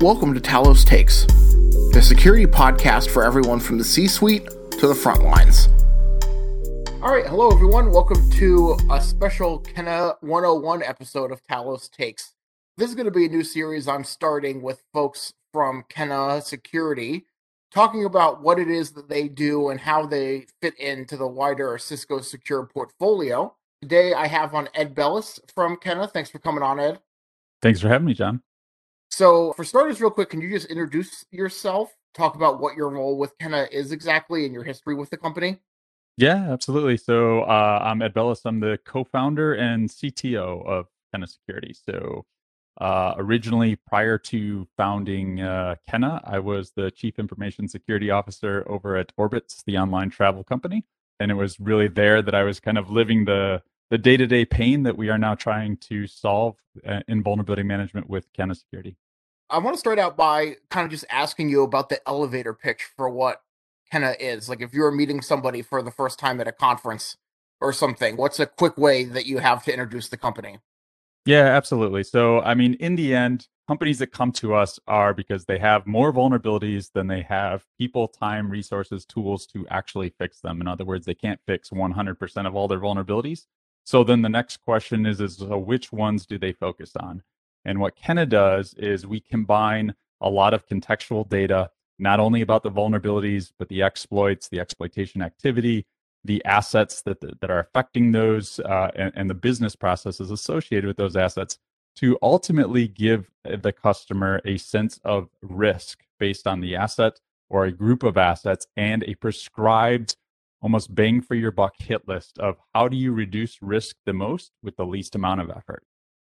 Welcome to Talos Takes, the security podcast for everyone from the C suite to the front lines. All right, hello everyone. Welcome to a special Kenna 101 episode of Talos Takes. This is going to be a new series I'm starting with folks from Kenna Security, talking about what it is that they do and how they fit into the wider Cisco Secure portfolio. Today I have on Ed Bellis from Kenna. Thanks for coming on, Ed. Thanks for having me, John. So, for starters, real quick, can you just introduce yourself? Talk about what your role with Kenna is exactly and your history with the company? Yeah, absolutely. So, uh, I'm Ed Bellis. I'm the co founder and CTO of Kenna Security. So, uh, originally, prior to founding uh, Kenna, I was the chief information security officer over at Orbitz, the online travel company. And it was really there that I was kind of living the the day to day pain that we are now trying to solve uh, in vulnerability management with Kenna Security. I want to start out by kind of just asking you about the elevator pitch for what Kenna is. Like, if you were meeting somebody for the first time at a conference or something, what's a quick way that you have to introduce the company? Yeah, absolutely. So, I mean, in the end, companies that come to us are because they have more vulnerabilities than they have people, time, resources, tools to actually fix them. In other words, they can't fix 100% of all their vulnerabilities. So then the next question is, is so which ones do they focus on? And what Kenna does is we combine a lot of contextual data, not only about the vulnerabilities, but the exploits, the exploitation activity, the assets that, that are affecting those, uh, and, and the business processes associated with those assets to ultimately give the customer a sense of risk based on the asset or a group of assets and a prescribed almost bang for your buck hit list of how do you reduce risk the most with the least amount of effort.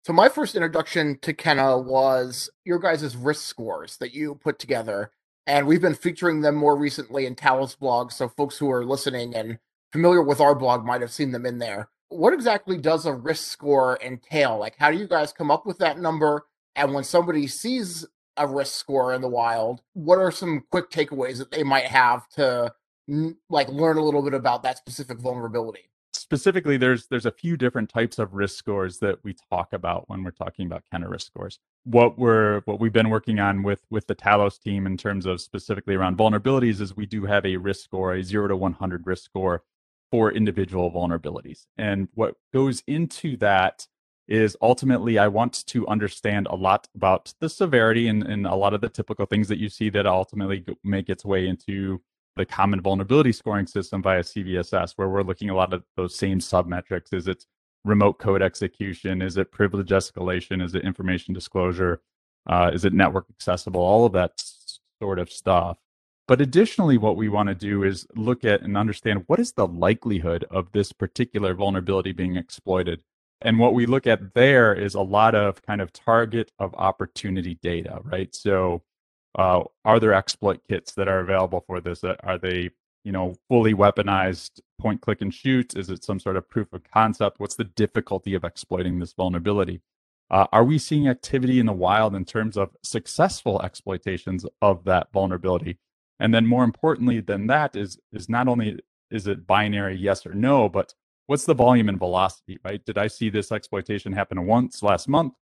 So my first introduction to Kenna was your guys' risk scores that you put together. And we've been featuring them more recently in Talos blog. So folks who are listening and familiar with our blog might have seen them in there. What exactly does a risk score entail? Like, how do you guys come up with that number? And when somebody sees a risk score in the wild, what are some quick takeaways that they might have to like learn a little bit about that specific vulnerability? Specifically there's there's a few different types of risk scores that we talk about when we're talking about Kenna risk scores. What we're what we've been working on with with the talos team in terms of specifically around vulnerabilities is we do have a risk score a 0 to 100 risk score for individual vulnerabilities. And what goes into that is ultimately i want to understand a lot about the severity and, and a lot of the typical things that you see that ultimately make its way into the common vulnerability scoring system via CVSS, where we're looking a lot of those same submetrics. Is it remote code execution? Is it privilege escalation? Is it information disclosure? Uh, is it network accessible? All of that sort of stuff. But additionally, what we want to do is look at and understand what is the likelihood of this particular vulnerability being exploited. And what we look at there is a lot of kind of target of opportunity data, right? So uh, are there exploit kits that are available for this? Uh, are they, you know, fully weaponized point, click, and shoot? Is it some sort of proof of concept? What's the difficulty of exploiting this vulnerability? Uh, are we seeing activity in the wild in terms of successful exploitations of that vulnerability? And then, more importantly than that, is is not only is it binary yes or no, but what's the volume and velocity? Right? Did I see this exploitation happen once last month?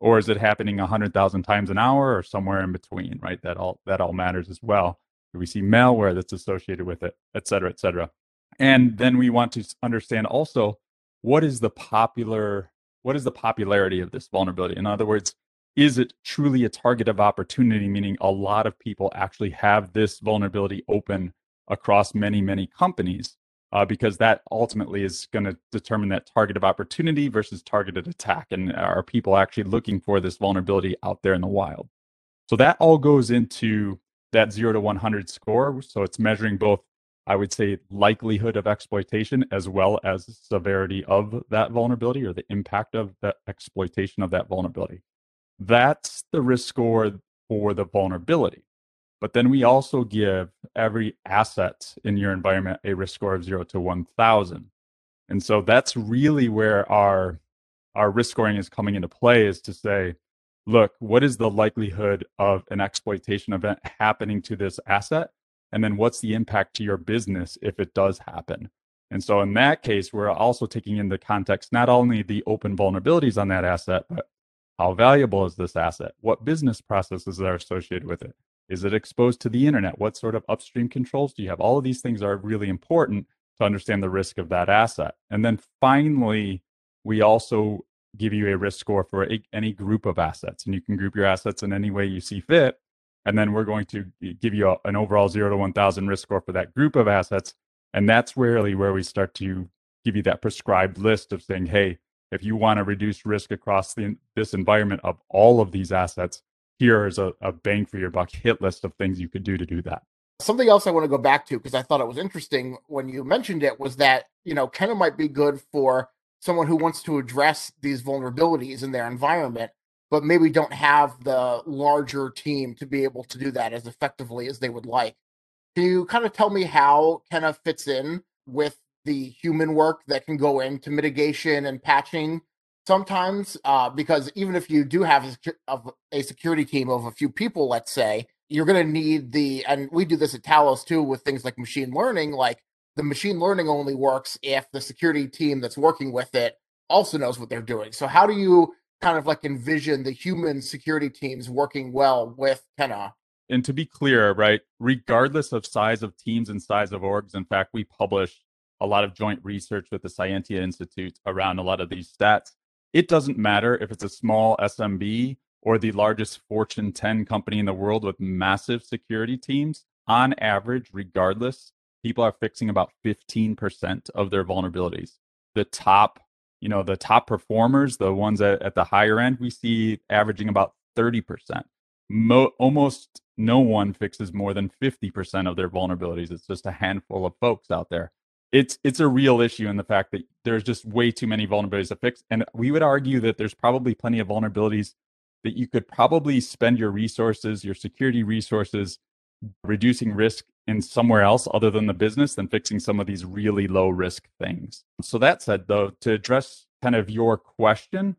Or is it happening 100,000 times an hour or somewhere in between, right? That all that all matters as well. Do we see malware that's associated with it, et cetera, et cetera. And then we want to understand also what is the popular what is the popularity of this vulnerability? In other words, is it truly a target of opportunity, meaning a lot of people actually have this vulnerability open across many, many companies? Uh, because that ultimately is going to determine that target of opportunity versus targeted attack. And are people actually looking for this vulnerability out there in the wild? So that all goes into that zero to 100 score. So it's measuring both, I would say, likelihood of exploitation as well as severity of that vulnerability or the impact of the exploitation of that vulnerability. That's the risk score for the vulnerability. But then we also give every asset in your environment a risk score of zero to 1000. And so that's really where our, our risk scoring is coming into play is to say, look, what is the likelihood of an exploitation event happening to this asset? And then what's the impact to your business if it does happen? And so in that case, we're also taking into context not only the open vulnerabilities on that asset, but How valuable is this asset? What business processes are associated with it? Is it exposed to the internet? What sort of upstream controls do you have? All of these things are really important to understand the risk of that asset. And then finally, we also give you a risk score for a, any group of assets, and you can group your assets in any way you see fit. And then we're going to give you a, an overall zero to 1,000 risk score for that group of assets. And that's really where we start to give you that prescribed list of saying, hey, if you want to reduce risk across the, this environment of all of these assets, here is a, a bang for your buck hit list of things you could do to do that. Something else I want to go back to because I thought it was interesting when you mentioned it was that, you know, Kenna might be good for someone who wants to address these vulnerabilities in their environment, but maybe don't have the larger team to be able to do that as effectively as they would like. Can you kind of tell me how Kenna fits in with the human work that can go into mitigation and patching sometimes uh, because even if you do have a, security team of a few people let's say you're going to need the and we do this at talos too with things like machine learning like the machine learning only works if the security team that's working with it also knows what they're doing. So how do you kind of like envision the human security teams working well with kenna? And to be clear right regardless of size of teams and size of orgs in fact we publish a lot of joint research with the Cyentia Institute around a lot of these stats it doesn't matter if it's a small SMB or the largest Fortune 10 company in the world with massive security teams. On average, regardless, people are fixing about 15% of their vulnerabilities. The top, you know, the top performers, the ones at, at the higher end, we see averaging about 30%. Mo- almost no one fixes more than 50% of their vulnerabilities. It's just a handful of folks out there it's it's a real issue in the fact that there's just way too many vulnerabilities to fix and we would argue that there's probably plenty of vulnerabilities that you could probably spend your resources your security resources reducing risk in somewhere else other than the business than fixing some of these really low risk things. So that said though to address kind of your question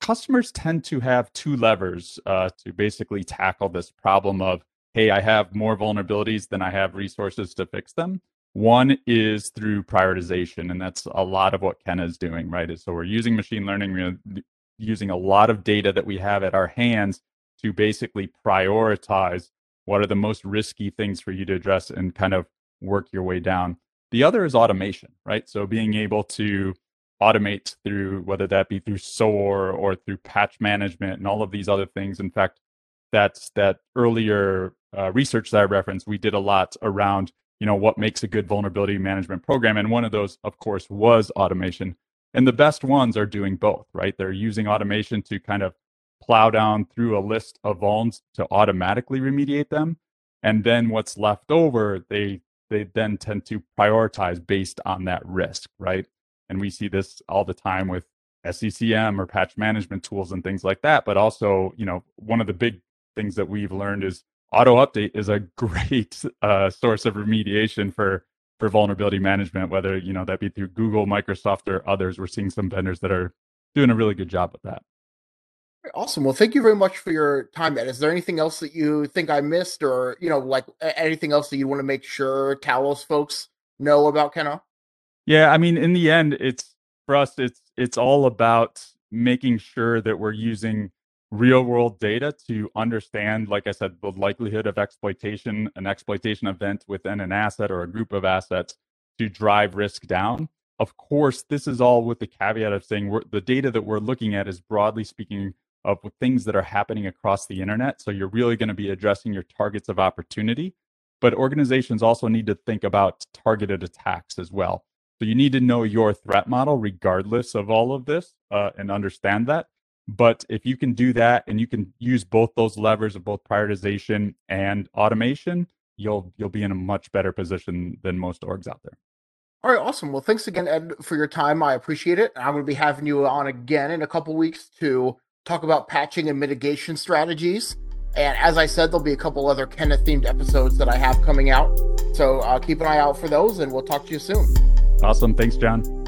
customers tend to have two levers uh, to basically tackle this problem of hey i have more vulnerabilities than i have resources to fix them one is through prioritization, and that's a lot of what Kenna is doing, right? Is So we're using machine learning, we're using a lot of data that we have at our hands to basically prioritize what are the most risky things for you to address and kind of work your way down. The other is automation, right? So being able to automate through whether that be through SOAR or through patch management and all of these other things. In fact, that's that earlier uh, research that I referenced. We did a lot around you know what makes a good vulnerability management program. And one of those of course was automation. And the best ones are doing both right? They're using automation to kind of plow down through a list of vulns to automatically remediate them. And then what's left over they they then tend to prioritize based on that risk right? And we see this all the time with SCCM or patch management tools and things like that. But also you know one of the big things that we've learned is auto update is a great uh, source of remediation for for vulnerability management whether you know that be through google microsoft or others. We're seeing some vendors that are doing a really good job with that. Awesome. Well thank you very much for your time ed. Is there anything else that you think i missed or you know like anything else that you want to make sure talos folks know about kenna? Yeah i mean in the end it's for us it's it's all about making sure that we're using real world data to understand, like I said, the likelihood of exploitation, an exploitation event within an asset or a group of assets to drive risk down. Of course, this is all with the caveat of saying the data that we're looking at is broadly speaking of things that are happening across the internet. So you're really going to be addressing your targets of opportunity. But organizations also need to think about targeted attacks as well. So you need to know your threat model regardless of all of this uh, and understand that. But if you can do that and you can use both those levers of both prioritization and automation, you'll you'll be in a much better position than most orgs out there. All right, awesome. Well, thanks again, Ed, for your time. I appreciate it. I'm going to be having you on again in a couple weeks to talk about patching and mitigation strategies. And as I said, there'll be a couple other Kenna themed episodes that I have coming out. So uh, keep an eye out for those, and we'll talk to you soon. Awesome. Thanks, John.